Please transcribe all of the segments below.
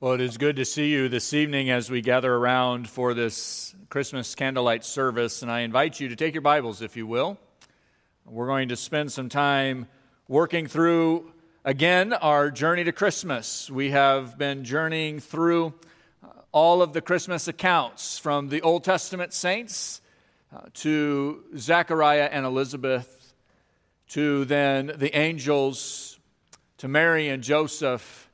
Well, it is good to see you this evening as we gather around for this Christmas candlelight service. And I invite you to take your Bibles, if you will. We're going to spend some time working through, again, our journey to Christmas. We have been journeying through all of the Christmas accounts from the Old Testament saints uh, to Zechariah and Elizabeth to then the angels to Mary and Joseph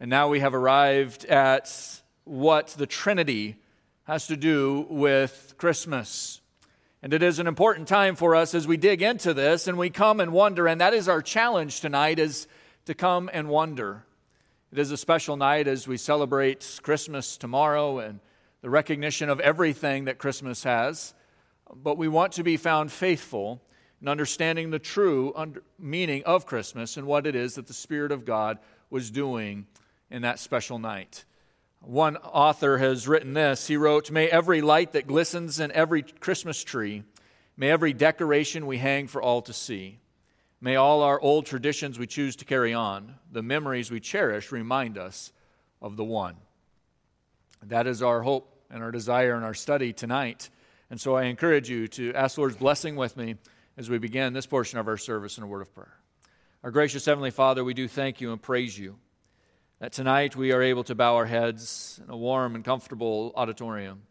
and now we have arrived at what the Trinity has to do with Christmas. And it is an important time for us as we dig into this and we come and wonder, and that is our challenge tonight is to come and wonder. It is a special night as we celebrate Christmas tomorrow and the recognition of everything that Christmas has. But we want to be found faithful in understanding the true meaning of Christmas and what it is that the Spirit of God was doing in that special night. One author has written this. He wrote, May every light that glistens in every Christmas tree, may every decoration we hang for all to see, may all our old traditions we choose to carry on, the memories we cherish, remind us of the one. That is our hope and our desire in our study tonight. And so I encourage you to ask the Lord's blessing with me as we begin this portion of our service in a word of prayer. Our gracious Heavenly Father, we do thank you and praise you that tonight we are able to bow our heads in a warm and comfortable auditorium.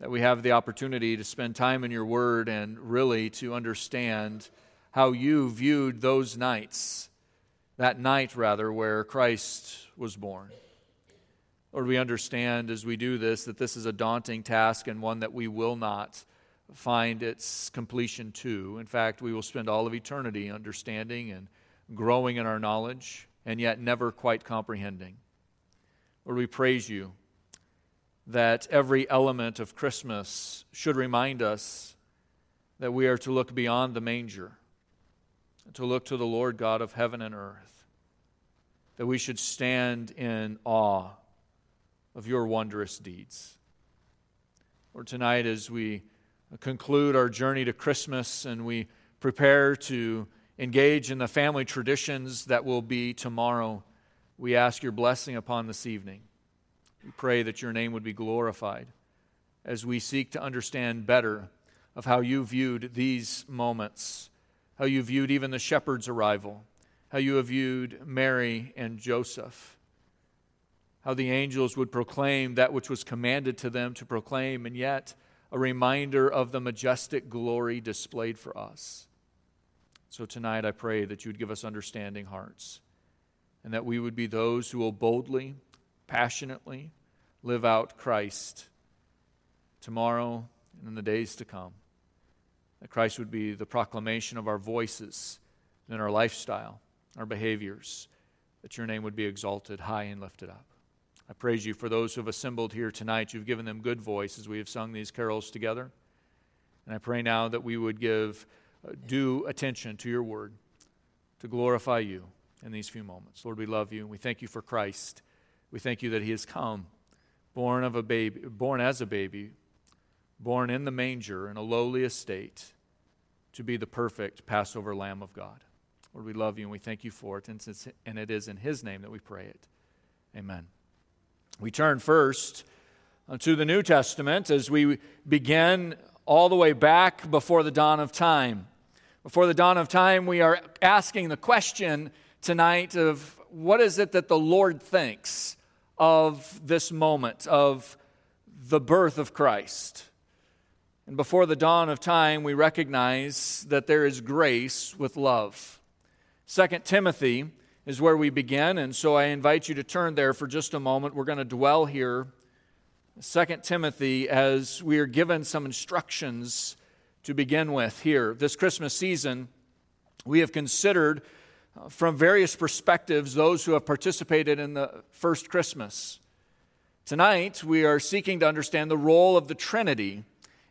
That we have the opportunity to spend time in your word and really to understand how you viewed those nights, that night rather, where Christ was born. Lord, we understand as we do this that this is a daunting task and one that we will not find its completion to. In fact, we will spend all of eternity understanding and growing in our knowledge and yet never quite comprehending. Lord, we praise you that every element of Christmas should remind us that we are to look beyond the manger, to look to the Lord God of heaven and earth, that we should stand in awe of your wondrous deeds. Or tonight as we conclude our journey to Christmas and we prepare to engage in the family traditions that will be tomorrow. We ask your blessing upon this evening. We pray that your name would be glorified as we seek to understand better of how you viewed these moments, how you viewed even the shepherd's arrival, how you have viewed Mary and Joseph, how the angels would proclaim that which was commanded to them to proclaim, and yet a reminder of the majestic glory displayed for us. So tonight I pray that you would give us understanding hearts and that we would be those who will boldly, passionately live out Christ tomorrow and in the days to come. That Christ would be the proclamation of our voices and our lifestyle, our behaviors, that your name would be exalted high and lifted up. I praise you for those who have assembled here tonight. You've given them good voice as we have sung these carols together. And I pray now that we would give Uh, due attention to your word to glorify you in these few moments. Lord, we love you and we thank you for Christ. We thank you that he has come, born of a baby, born as a baby, born in the manger in a lowly estate to be the perfect Passover lamb of God. Lord, we love you and we thank you for it. And, and it is in his name that we pray it. Amen. We turn first uh, to the New Testament as we begin all the way back before the dawn of time. Before the dawn of time, we are asking the question tonight of what is it that the Lord thinks of this moment of the birth of Christ. And before the dawn of time, we recognize that there is grace with love. Second Timothy is where we begin, and so I invite you to turn there for just a moment. We're going to dwell here. Second Timothy, as we are given some instructions to begin with here. This Christmas season, we have considered uh, from various perspectives those who have participated in the first Christmas. Tonight, we are seeking to understand the role of the Trinity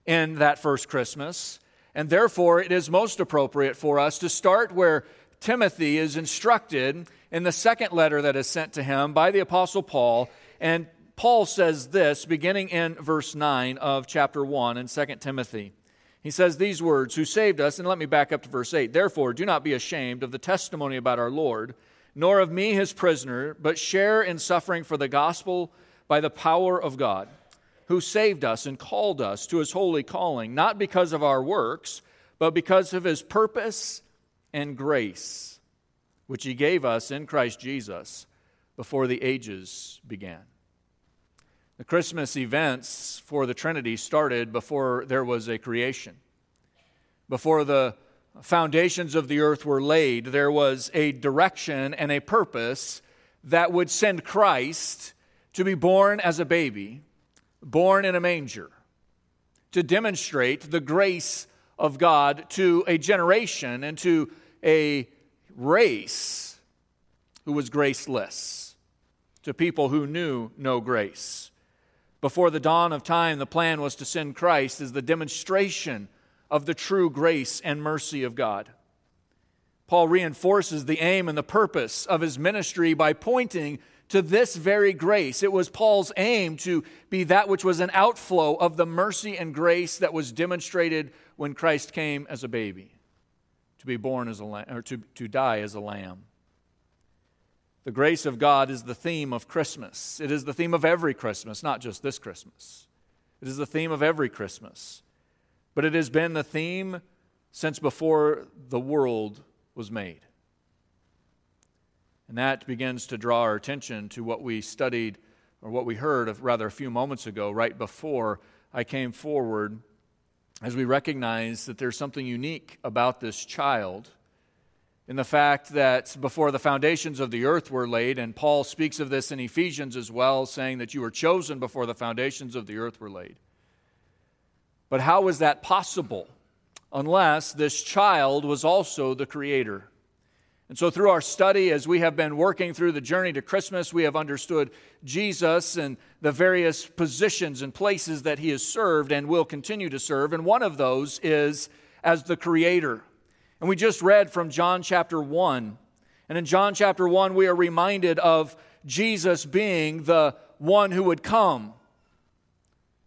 in that first Christmas, and therefore it is most appropriate for us to start where Timothy is instructed in the second letter that is sent to him by the Apostle Paul. And Paul says this beginning in verse 9 of chapter 1 in 2 Timothy. He says these words, Who saved us, and let me back up to verse 8. Therefore, do not be ashamed of the testimony about our Lord, nor of me his prisoner, but share in suffering for the gospel by the power of God, who saved us and called us to his holy calling, not because of our works, but because of his purpose and grace, which he gave us in Christ Jesus before the ages began. The Christmas events for the Trinity started before there was a creation. Before the foundations of the earth were laid, there was a direction and a purpose that would send Christ to be born as a baby, born in a manger, to demonstrate the grace of God to a generation and to a race who was graceless, to people who knew no grace. Before the dawn of time, the plan was to send Christ as the demonstration of the true grace and mercy of God. Paul reinforces the aim and the purpose of his ministry by pointing to this very grace. It was Paul's aim to be that which was an outflow of the mercy and grace that was demonstrated when Christ came as a baby, to be born as a lamb, or to, to die as a lamb. The grace of God is the theme of Christmas. It is the theme of every Christmas, not just this Christmas. It is the theme of every Christmas but it has been the theme since before the world was made. And that begins to draw our attention to what we studied or what we heard of rather a few moments ago, right before I came forward, as we recognize that there's something unique about this child in the fact that before the foundations of the earth were laid, and Paul speaks of this in Ephesians as well, saying that you were chosen before the foundations of the earth were laid. But how is that possible unless this child was also the creator? And so, through our study, as we have been working through the journey to Christmas, we have understood Jesus and the various positions and places that he has served and will continue to serve. And one of those is as the creator. And we just read from John chapter 1. And in John chapter 1, we are reminded of Jesus being the one who would come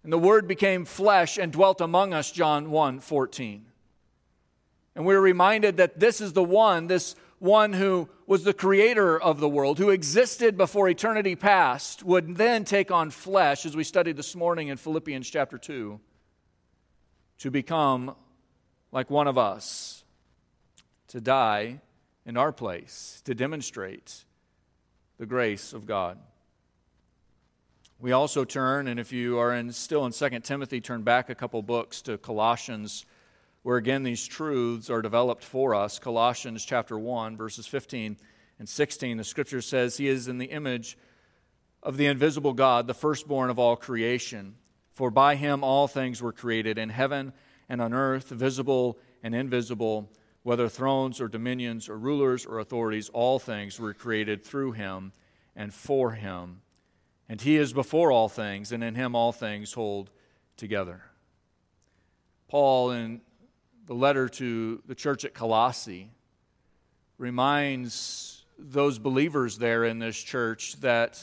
and the Word became flesh and dwelt among us, John 1 14. And we're reminded that this is the one, this one who was the creator of the world, who existed before eternity past, would then take on flesh, as we studied this morning in Philippians chapter 2, to become like one of us, to die in our place, to demonstrate the grace of God. We also turn, and if you are in, still in 2 Timothy, turn back a couple books to Colossians, where again these truths are developed for us. Colossians chapter 1, verses 15 and 16. The scripture says, He is in the image of the invisible God, the firstborn of all creation. For by him all things were created, in heaven and on earth, visible and invisible, whether thrones or dominions or rulers or authorities, all things were created through him and for him and he is before all things, and in him all things hold together. Paul, in the letter to the church at Colossae, reminds those believers there in this church that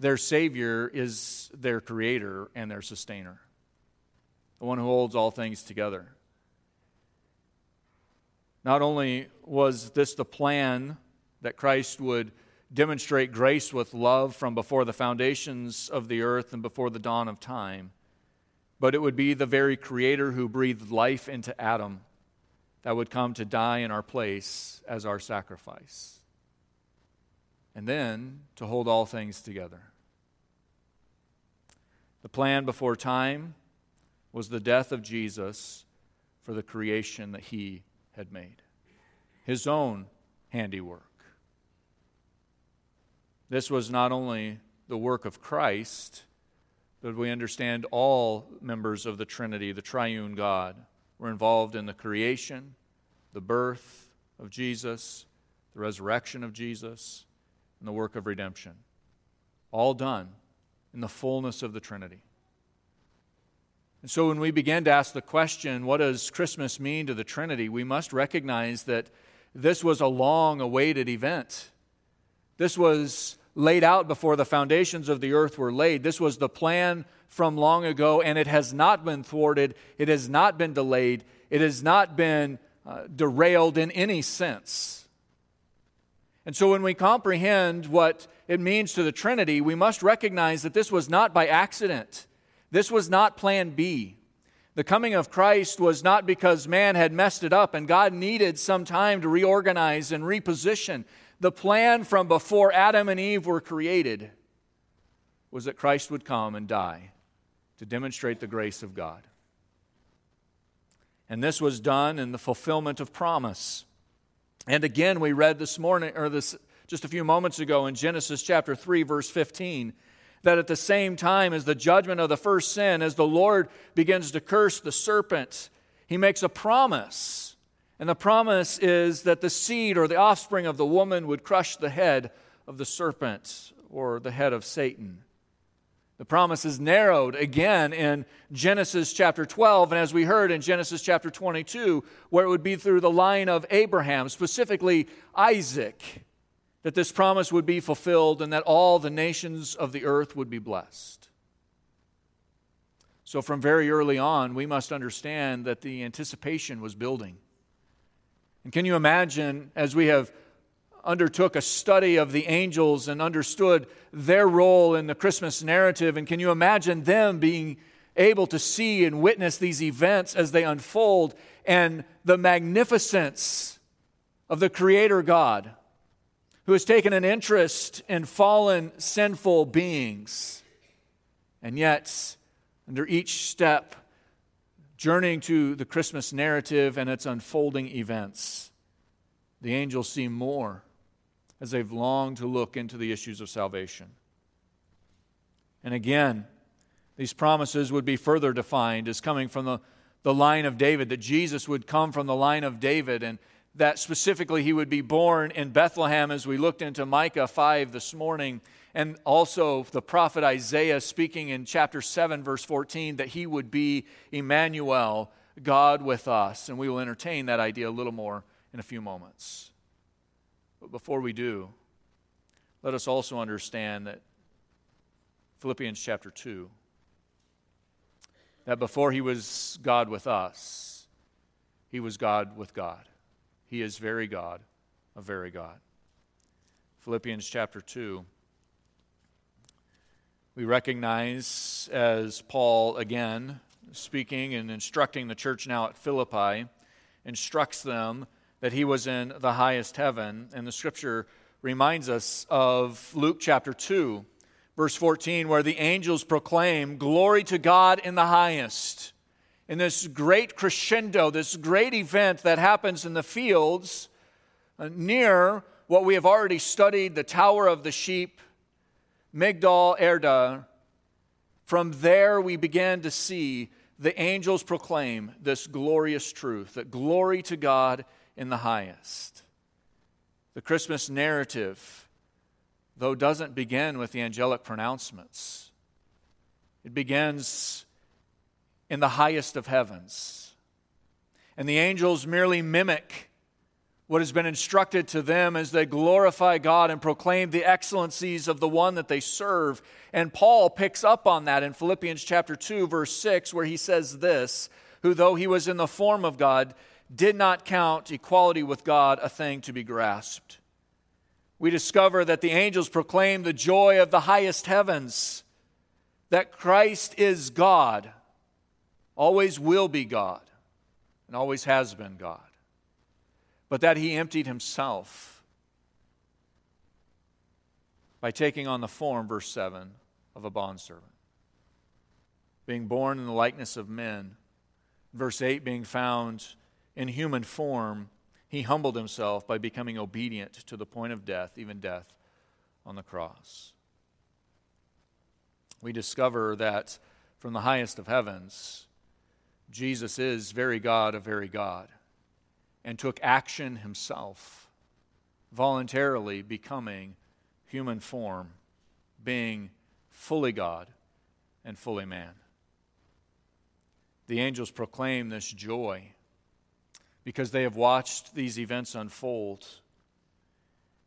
their Savior is their creator and their sustainer, the one who holds all things together. Not only was this the plan that Christ would demonstrate grace with love from before the foundations of the earth and before the dawn of time. But it would be the very Creator who breathed life into Adam that would come to die in our place as our sacrifice. And then to hold all things together. The plan before time was the death of Jesus for the creation that he had made, his own handiwork. This was not only the work of Christ, but we understand all members of the Trinity, the triune God, were involved in the creation, the birth of Jesus, the resurrection of Jesus, and the work of redemption. All done in the fullness of the Trinity. And so when we begin to ask the question, what does Christmas mean to the Trinity, we must recognize that this was a long awaited event. This was laid out before the foundations of the earth were laid. This was the plan from long ago, and it has not been thwarted, it has not been delayed, it has not been uh, derailed in any sense. And so when we comprehend what it means to the Trinity, we must recognize that this was not by accident. This was not plan B. The coming of Christ was not because man had messed it up and God needed some time to reorganize and reposition. The plan from before Adam and Eve were created was that Christ would come and die to demonstrate the grace of God. And this was done in the fulfillment of promise. And again, we read this morning, or this just a few moments ago in Genesis chapter 3, verse 15, that at the same time as the judgment of the first sin, as the Lord begins to curse the serpent, he makes a promise. And the promise is that the seed or the offspring of the woman would crush the head of the serpent or the head of Satan. The promise is narrowed again in Genesis chapter 12, and as we heard in Genesis chapter 22, where it would be through the line of Abraham, specifically Isaac, that this promise would be fulfilled and that all the nations of the earth would be blessed. So, from very early on, we must understand that the anticipation was building. And can you imagine, as we have undertook a study of the angels and understood their role in the Christmas narrative. And can you imagine them being able to see and witness these events as they unfold and the magnificence of the Creator God who has taken an interest in fallen, sinful beings? And yet, under each step, journeying to the Christmas narrative and its unfolding events, the angels see more as they've longed to look into the issues of salvation. And again, these promises would be further defined as coming from the, the line of David, that Jesus would come from the line of David, and that specifically he would be born in Bethlehem, as we looked into Micah 5 this morning, and also the prophet Isaiah speaking in chapter 7, verse 14, that he would be Emmanuel, God with us. And we will entertain that idea a little more in a few moments. But before we do, let us also understand that Philippians chapter 2, that before he was God with us, he was God with God. He is very God, a very God. Philippians chapter 2. We recognize as Paul again speaking and instructing the church now at Philippi, instructs them that he was in the highest heaven. And the scripture reminds us of Luke chapter 2, verse 14, where the angels proclaim, Glory to God in the highest. In this great crescendo, this great event that happens in the fields uh, near what we have already studied, the Tower of the Sheep, Migdal Eder, from there we began to see the angels proclaim this glorious truth that glory to God in the highest. The Christmas narrative, though, doesn't begin with the angelic pronouncements, it begins in the highest of heavens. And the angels merely mimic what has been instructed to them as they glorify God and proclaim the excellencies of the one that they serve. And Paul picks up on that in Philippians chapter 2 verse 6 where he says this, who though he was in the form of God did not count equality with God a thing to be grasped. We discover that the angels proclaim the joy of the highest heavens, that Christ is God, always will be God, and always has been God, but that he emptied himself by taking on the form, verse 7, of a bondservant, being born in the likeness of men. Verse 8, being found in human form, he humbled himself by becoming obedient to the point of death, even death on the cross. We discover that from the highest of heavens, Jesus is very God of very God and took action himself, voluntarily becoming human form, being fully God and fully man. The angels proclaim this joy because they have watched these events unfold.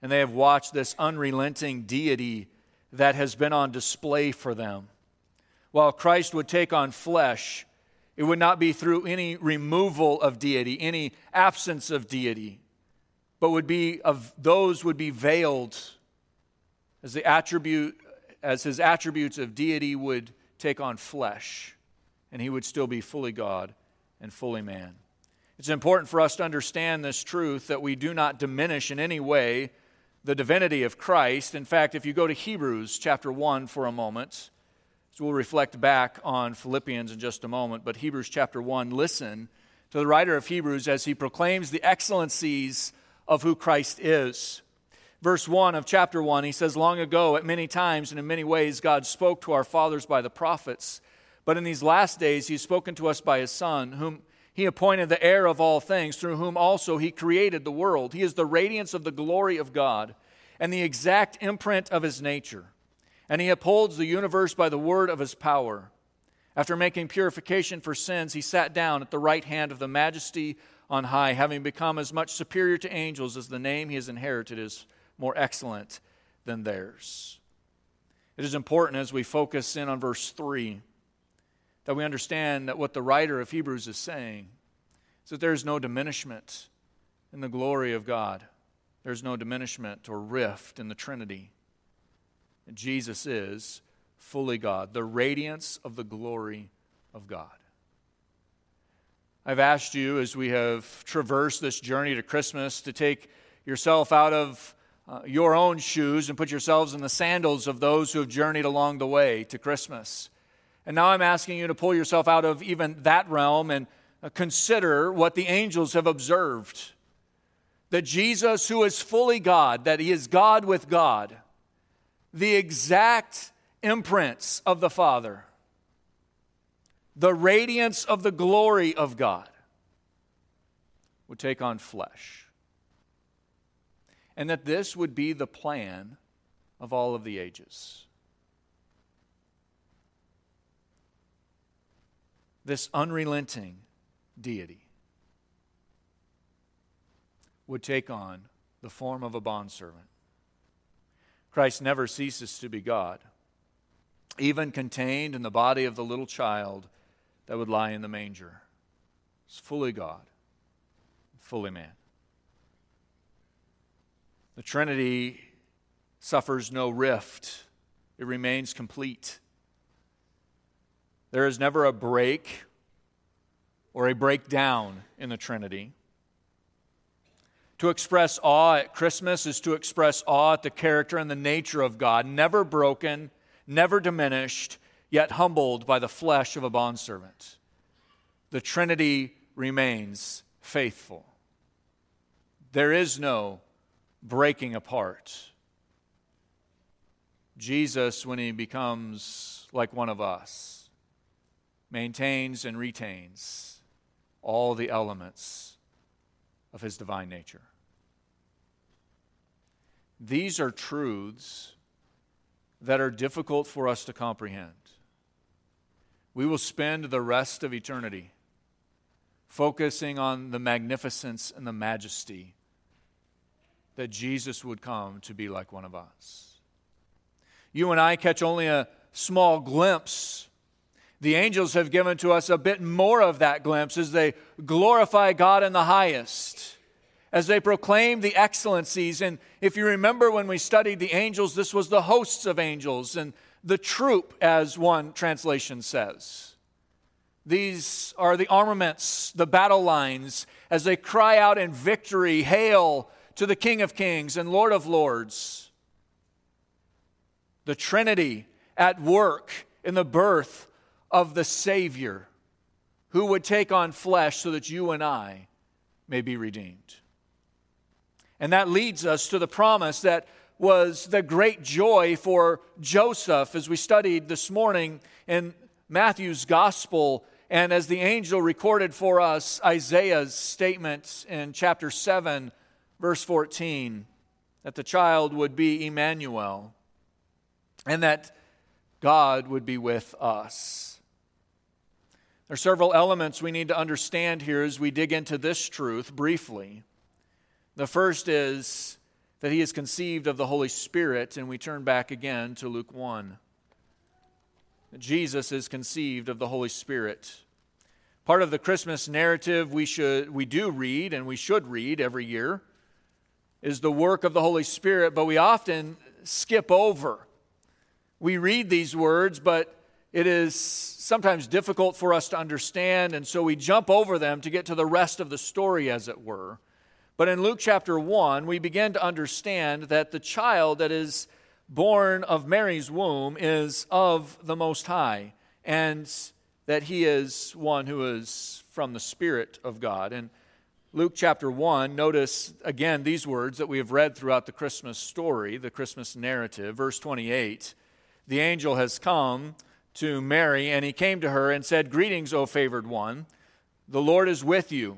And they have watched this unrelenting deity that has been on display for them. While Christ would take on flesh, it would not be through any removal of deity, any absence of deity, but would be of those would be veiled as the attribute as his attributes of deity would take on flesh and he would still be fully God and fully man. It's important for us to understand this truth that we do not diminish in any way the divinity of Christ. In fact, if you go to Hebrews chapter 1 for a moment, so we'll reflect back on Philippians in just a moment, but Hebrews chapter 1, listen to the writer of Hebrews as he proclaims the excellencies of who Christ is. Verse 1 of chapter 1, he says, Long ago, at many times and in many ways, God spoke to our fathers by the prophets. But in these last days, he has spoken to us by his Son, whom he appointed the heir of all things, through whom also he created the world. He is the radiance of the glory of God and the exact imprint of his nature. And he upholds the universe by the word of his power. After making purification for sins, he sat down at the right hand of the majesty on high, having become as much superior to angels as the name he has inherited is more excellent than theirs. It is important as we focus in on verse 3 that we understand that what the writer of Hebrews is saying is that there is no diminishment in the glory of God. There's no diminishment or rift in the Trinity. Jesus is fully God, the radiance of the glory of God. I've asked you as we have traversed this journey to Christmas to take yourself out of uh, your own shoes and put yourselves in the sandals of those who have journeyed along the way to Christmas. And now I'm asking you to pull yourself out of even that realm and uh, consider what the angels have observed. That Jesus, who is fully God, that he is God with God, the exact imprints of the Father, the radiance of the glory of God, would take on flesh. And that this would be the plan of all of the ages. This unrelenting deity would take on the form of a bondservant Christ never ceases to be God, even contained in the body of the little child that would lie in the manger. He's fully God, fully man. The Trinity suffers no rift, it remains complete. There is never a break or a breakdown in the Trinity. To express awe at Christmas is to express awe at the character and the nature of God, never broken, never diminished, yet humbled by the flesh of a bondservant. The Trinity remains faithful. There is no breaking apart. Jesus, when he becomes like one of us, maintains and retains all the elements of his divine nature. These are truths that are difficult for us to comprehend. We will spend the rest of eternity focusing on the magnificence and the majesty that Jesus would come to be like one of us. You and I catch only a small glimpse. The angels have given to us a bit more of that glimpse as they glorify God in the highest as they proclaim the excellencies. And if you remember when we studied the angels, this was the hosts of angels and the troop, as one translation says. These are the armaments, the battle lines, as they cry out in victory, Hail to the King of Kings and Lord of Lords. The Trinity at work in the birth of the Savior who would take on flesh so that you and I may be redeemed. And that leads us to the promise that was the great joy for Joseph as we studied this morning in Matthew's gospel. And as the angel recorded for us Isaiah's statement in chapter 7, verse 14, that the child would be Emmanuel and that God would be with us. There are several elements we need to understand here as we dig into this truth briefly. The first is that he is conceived of the Holy Spirit, and we turn back again to Luke 1. Jesus is conceived of the Holy Spirit. Part of the Christmas narrative we should we do read and we should read every year is the work of the Holy Spirit, but we often skip over. We read these words, but it is sometimes difficult for us to understand, and so we jump over them to get to the rest of the story, as it were. But in Luke chapter 1, we begin to understand that the child that is born of Mary's womb is of the Most High, and that he is one who is from the Spirit of God. And Luke chapter 1, notice again these words that we have read throughout the Christmas story, the Christmas narrative. Verse 28 The angel has come to Mary, and he came to her and said, Greetings, O favored one, the Lord is with you.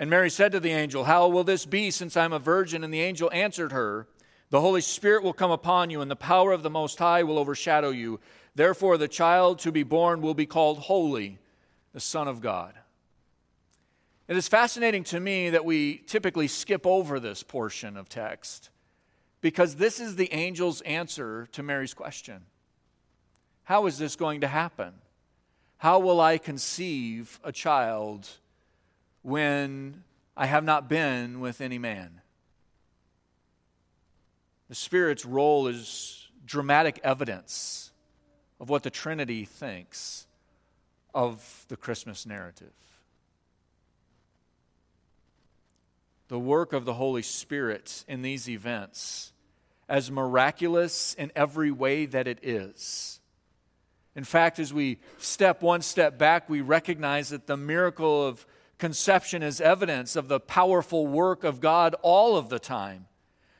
And Mary said to the angel, How will this be, since I am a virgin? And the angel answered her, The Holy Spirit will come upon you, and the power of the Most High will overshadow you. Therefore, the child to be born will be called Holy, the Son of God. It is fascinating to me that we typically skip over this portion of text because this is the angel's answer to Mary's question How is this going to happen? How will I conceive a child when I have not been with any man? The Spirit's role is dramatic evidence of what the Trinity thinks of the Christmas narrative. the work of the Holy Spirit in these events, as miraculous in every way that it is. In fact, as we step one step back, we recognize that the miracle of conception is evidence of the powerful work of God all of the time.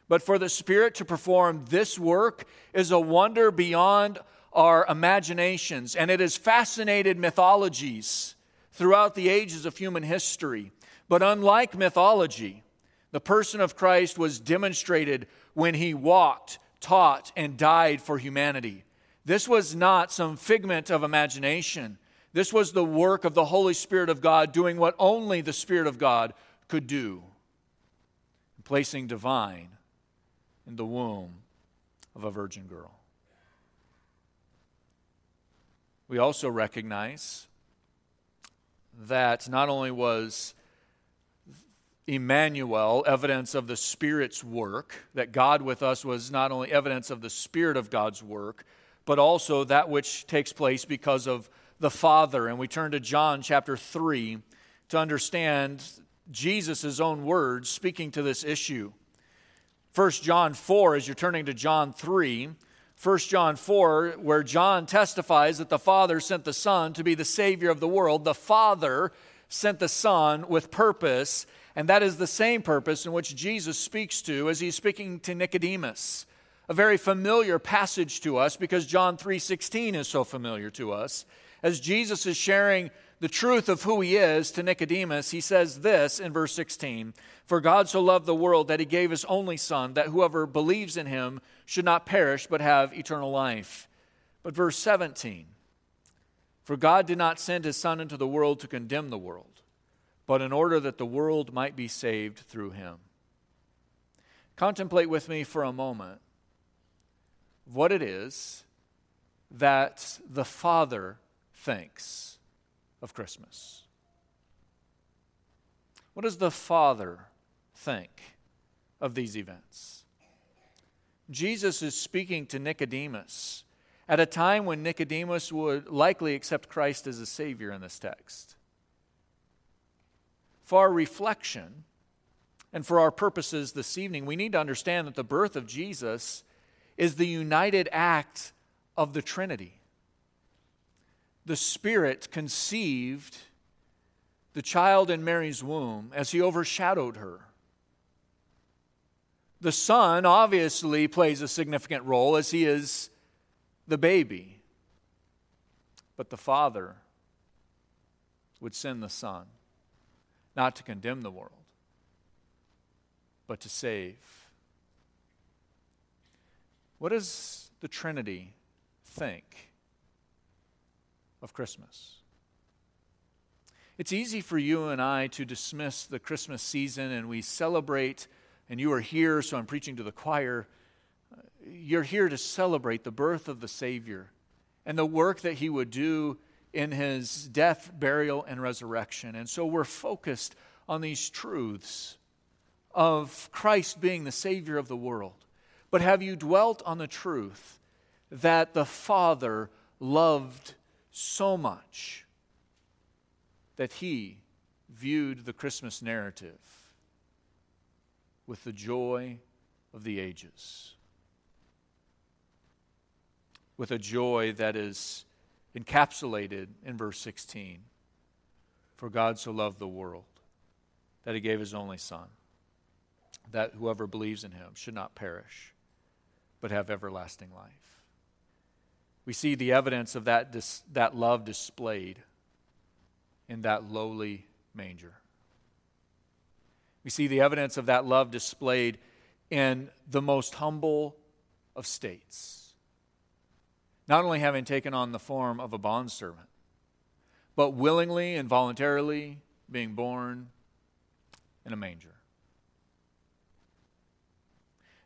But for the Spirit to perform this work is a wonder beyond our imaginations, and it has fascinated mythologies throughout the ages of human history. But unlike mythology, the person of Christ was demonstrated when he walked, taught, and died for humanity. This was not some figment of imagination. This was the work of the Holy Spirit of God doing what only the Spirit of God could do, placing divine in the womb of a virgin girl. We also recognize that not only was Emmanuel, evidence of the Spirit's work, that God with us was not only evidence of the Spirit of God's work, but also that which takes place because of the Father. And we turn to John chapter 3 to understand Jesus' own words speaking to this issue. 1 John 4, as you're turning to John 3, 1 John 4, where John testifies that the Father sent the Son to be the Savior of the world, the Father sent the Son with purpose and that is the same purpose in which Jesus speaks to as he's speaking to Nicodemus. A very familiar passage to us because John 3:16 is so familiar to us. As Jesus is sharing the truth of who he is to Nicodemus, he says this in verse 16 For God so loved the world that he gave his only Son, that whoever believes in him should not perish but have eternal life. But verse 17 For God did not send his Son into the world to condemn the world but in order that the world might be saved through him. Contemplate with me for a moment what it is that the Father thinks of Christmas. What does the Father think of these events? Jesus is speaking to Nicodemus at a time when Nicodemus would likely accept Christ as a Savior in this text for our reflection and for our purposes this evening, we need to understand that the birth of Jesus is the united act of the Trinity. The Spirit conceived the child in Mary's womb as he overshadowed her. The Son obviously plays a significant role as he is the baby, but the Father would send the Son not to condemn the world, but to save. What does the Trinity think of Christmas? It's easy for you and I to dismiss the Christmas season and we celebrate, and you are here, so I'm preaching to the choir. You're here to celebrate the birth of the Savior and the work that He would do in His death, burial, and resurrection. And so we're focused on these truths of Christ being the Savior of the world. But have you dwelt on the truth that the Father loved so much? that he viewed the Christmas narrative with the joy of the ages, with a joy that is encapsulated in verse 16. For God so loved the world that he gave his only Son, that whoever believes in him should not perish, but have everlasting life. We see the evidence of that, dis- that love displayed in that lowly manger. We see the evidence of that love displayed in the most humble of states. Not only having taken on the form of a bondservant, but willingly and voluntarily being born in a manger.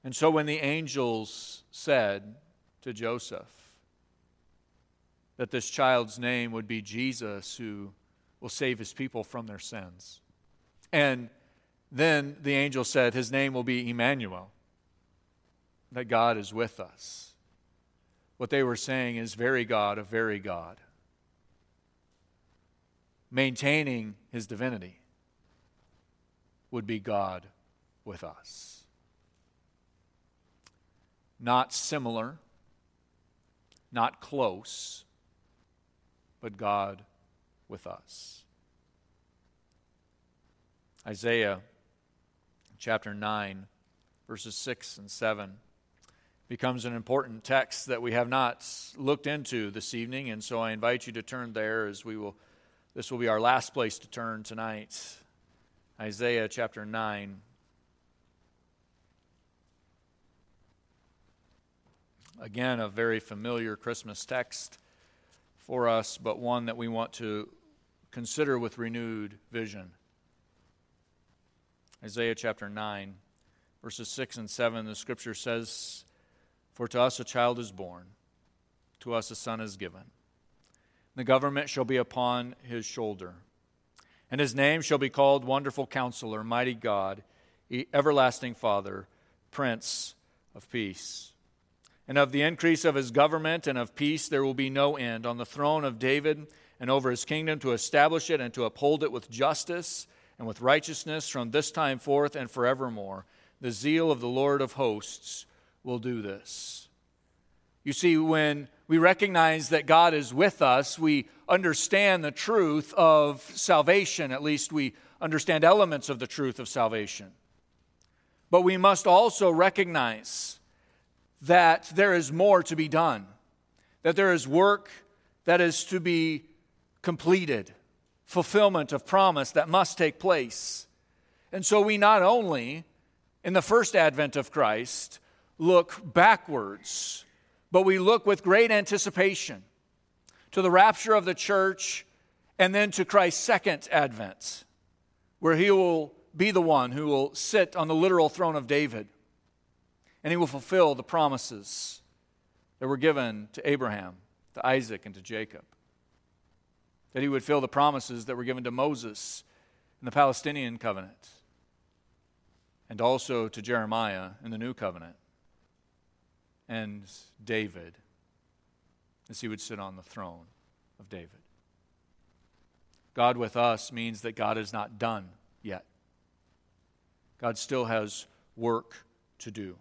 And so when the angels said to Joseph that this child's name would be Jesus, who will save his people from their sins. And then the angel said, His name will be Emmanuel, that God is with us. What they were saying is, Very God, a very God, maintaining his divinity, would be God with us. Not similar, not close, but God with us. Isaiah chapter 9, verses 6 and 7 becomes an important text that we have not looked into this evening, and so I invite you to turn there as we will. This will be our last place to turn tonight. Isaiah chapter 9. Again, a very familiar Christmas text for us, but one that we want to consider with renewed vision. Isaiah chapter 9, verses 6 and 7, the scripture says, For to us a child is born, to us a son is given. The government shall be upon his shoulder, and his name shall be called Wonderful Counselor, Mighty God, Everlasting Father, Prince of Peace. And of the increase of his government and of peace there will be no end on the throne of David and over his kingdom to establish it and to uphold it with justice and with righteousness from this time forth and forevermore. The zeal of the Lord of hosts will do this. You see, when we recognize that God is with us, we understand the truth of salvation. At least we understand elements of the truth of salvation. But we must also recognize that there is more to be done, that there is work that is to be completed, fulfillment of promise that must take place. And so we not only, in the first advent of Christ, look backwards, but we look with great anticipation to the rapture of the church and then to Christ's second advent, where he will be the one who will sit on the literal throne of David and he will fulfill the promises that were given to Abraham, to Isaac, and to Jacob. That he would fill the promises that were given to Moses in the Palestinian covenant, and also to Jeremiah in the new covenant, and David as he would sit on the throne of David. God with us means that God is not done yet. God still has work to do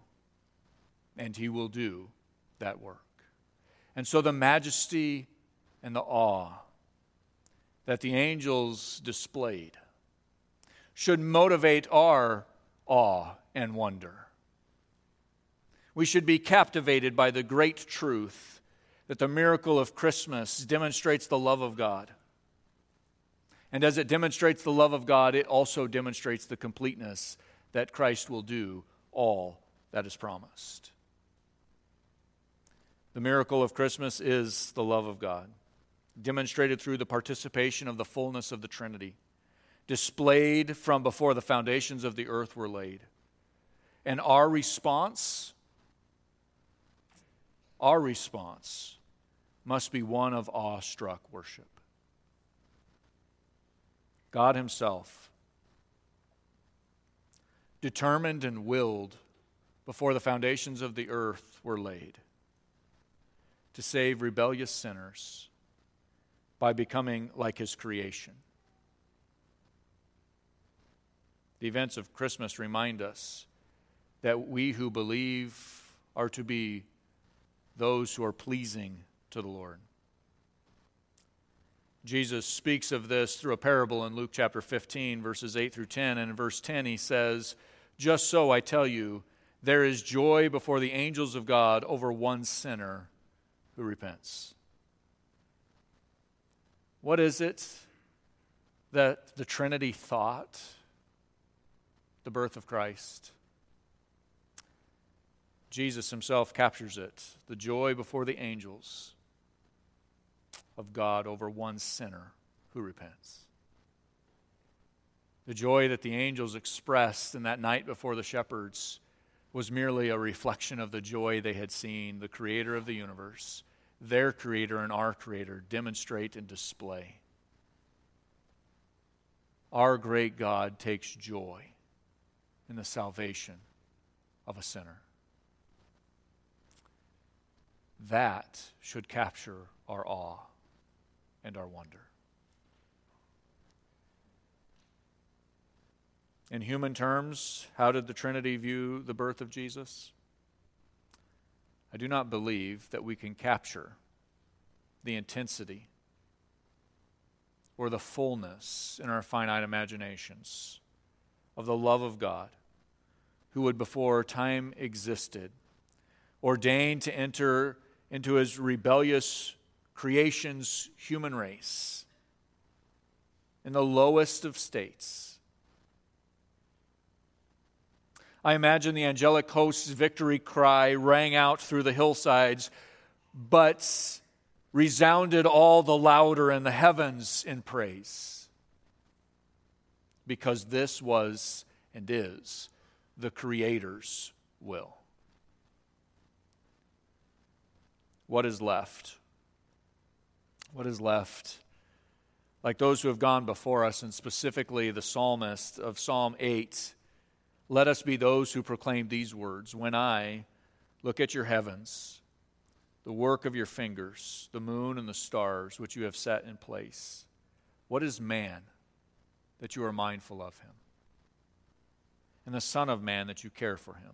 and he will do that work. And so the majesty and the awe that the angels displayed should motivate our awe and wonder. We should be captivated by the great truth that the miracle of Christmas demonstrates the love of God. And as it demonstrates the love of God, it also demonstrates the completeness that Christ will do all that is promised. The miracle of Christmas is the love of God, demonstrated through the participation of the fullness of the Trinity, displayed from before the foundations of the earth were laid. And our response, our response must be one of awestruck worship. God Himself determined and willed before the foundations of the earth were laid to save rebellious sinners by becoming like his creation. The events of Christmas remind us that we who believe are to be those who are pleasing to the Lord. Jesus speaks of this through a parable in Luke chapter 15, verses 8 through 10. And in verse 10, he says, Just so I tell you, there is joy before the angels of God over one sinner who repents. What is it that the Trinity thought? The birth of Christ. Jesus himself captures it the joy before the angels of God over one sinner who repents. The joy that the angels expressed in that night before the shepherds was merely a reflection of the joy they had seen the creator of the universe, their creator and our creator, demonstrate and display. Our great God takes joy in the salvation of a sinner. That should capture our awe and our wonder. In human terms, how did the Trinity view the birth of Jesus? I do not believe that we can capture the intensity or the fullness in our finite imaginations of the love of God, who would, before time existed, ordain to enter into his rebellious creation's human race in the lowest of states I imagine the angelic host's victory cry rang out through the hillsides, but resounded all the louder in the heavens in praise. Because this was and is the Creator's will. What is left? What is left? Like those who have gone before us, and specifically the psalmist of Psalm 8 let us be those who proclaim these words When I look at your heavens, the work of your fingers, the moon and the stars which you have set in place, what is man that you are mindful of him? And the Son of Man that you care for him?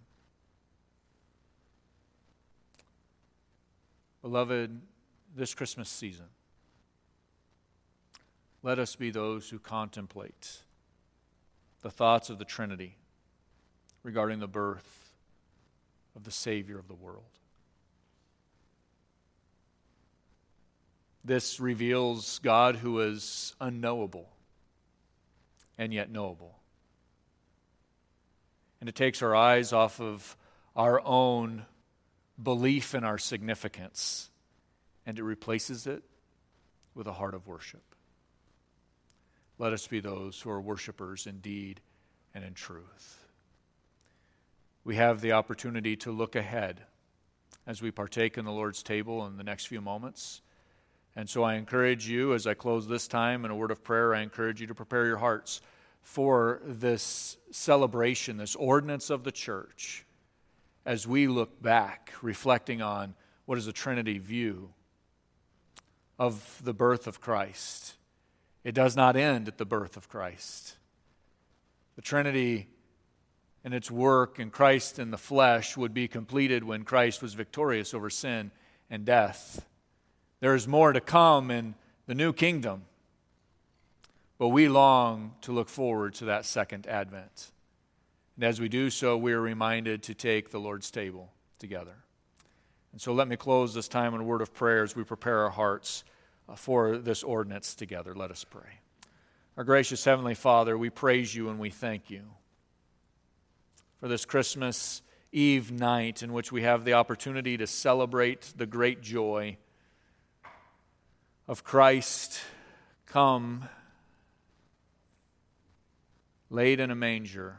Beloved, this Christmas season, let us be those who contemplate the thoughts of the Trinity regarding the birth of the Savior of the world. This reveals God who is unknowable and yet knowable. And it takes our eyes off of our own belief in our significance and it replaces it with a heart of worship. Let us be those who are worshipers in deed and in truth we have the opportunity to look ahead as we partake in the Lord's table in the next few moments. And so I encourage you, as I close this time in a word of prayer, I encourage you to prepare your hearts for this celebration, this ordinance of the church, as we look back, reflecting on what is the Trinity view of the birth of Christ. It does not end at the birth of Christ. The Trinity and its work in Christ in the flesh would be completed when Christ was victorious over sin and death. There is more to come in the new kingdom, but we long to look forward to that second advent. And as we do so, we are reminded to take the Lord's table together. And so let me close this time in a word of prayer as we prepare our hearts uh, for this ordinance together. Let us pray. Our gracious Heavenly Father, we praise you and we thank you for this Christmas Eve night in which we have the opportunity to celebrate the great joy of Christ come laid in a manger,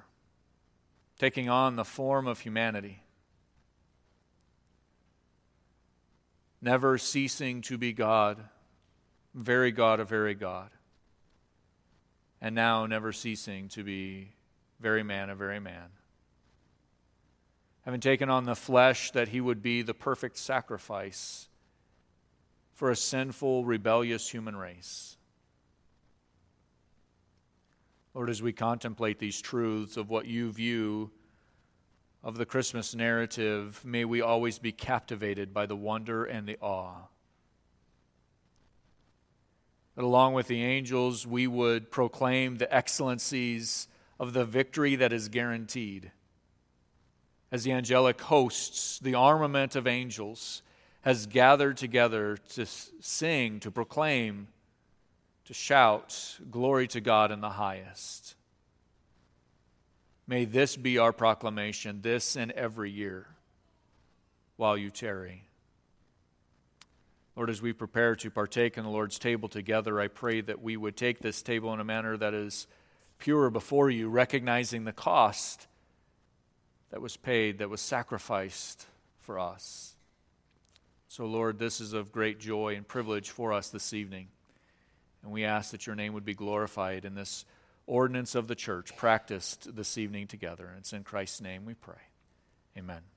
taking on the form of humanity, never ceasing to be God, very God, a very God, and now never ceasing to be very man, a very man. Having taken on the flesh, that he would be the perfect sacrifice for a sinful, rebellious human race. Lord, as we contemplate these truths of what you view of the Christmas narrative, may we always be captivated by the wonder and the awe. That along with the angels, we would proclaim the excellencies of the victory that is guaranteed. As the angelic hosts, the armament of angels, has gathered together to sing, to proclaim to shout, Glory to God in the highest. May this be our proclamation, this and every year, while you tarry. Lord, as we prepare to partake in the Lord's table together, I pray that we would take this table in a manner that is pure before you, recognizing the cost that was paid, that was sacrificed for us. So, Lord, this is of great joy and privilege for us this evening. And we ask that your name would be glorified in this ordinance of the church practiced this evening together. And it's in Christ's name we pray. Amen.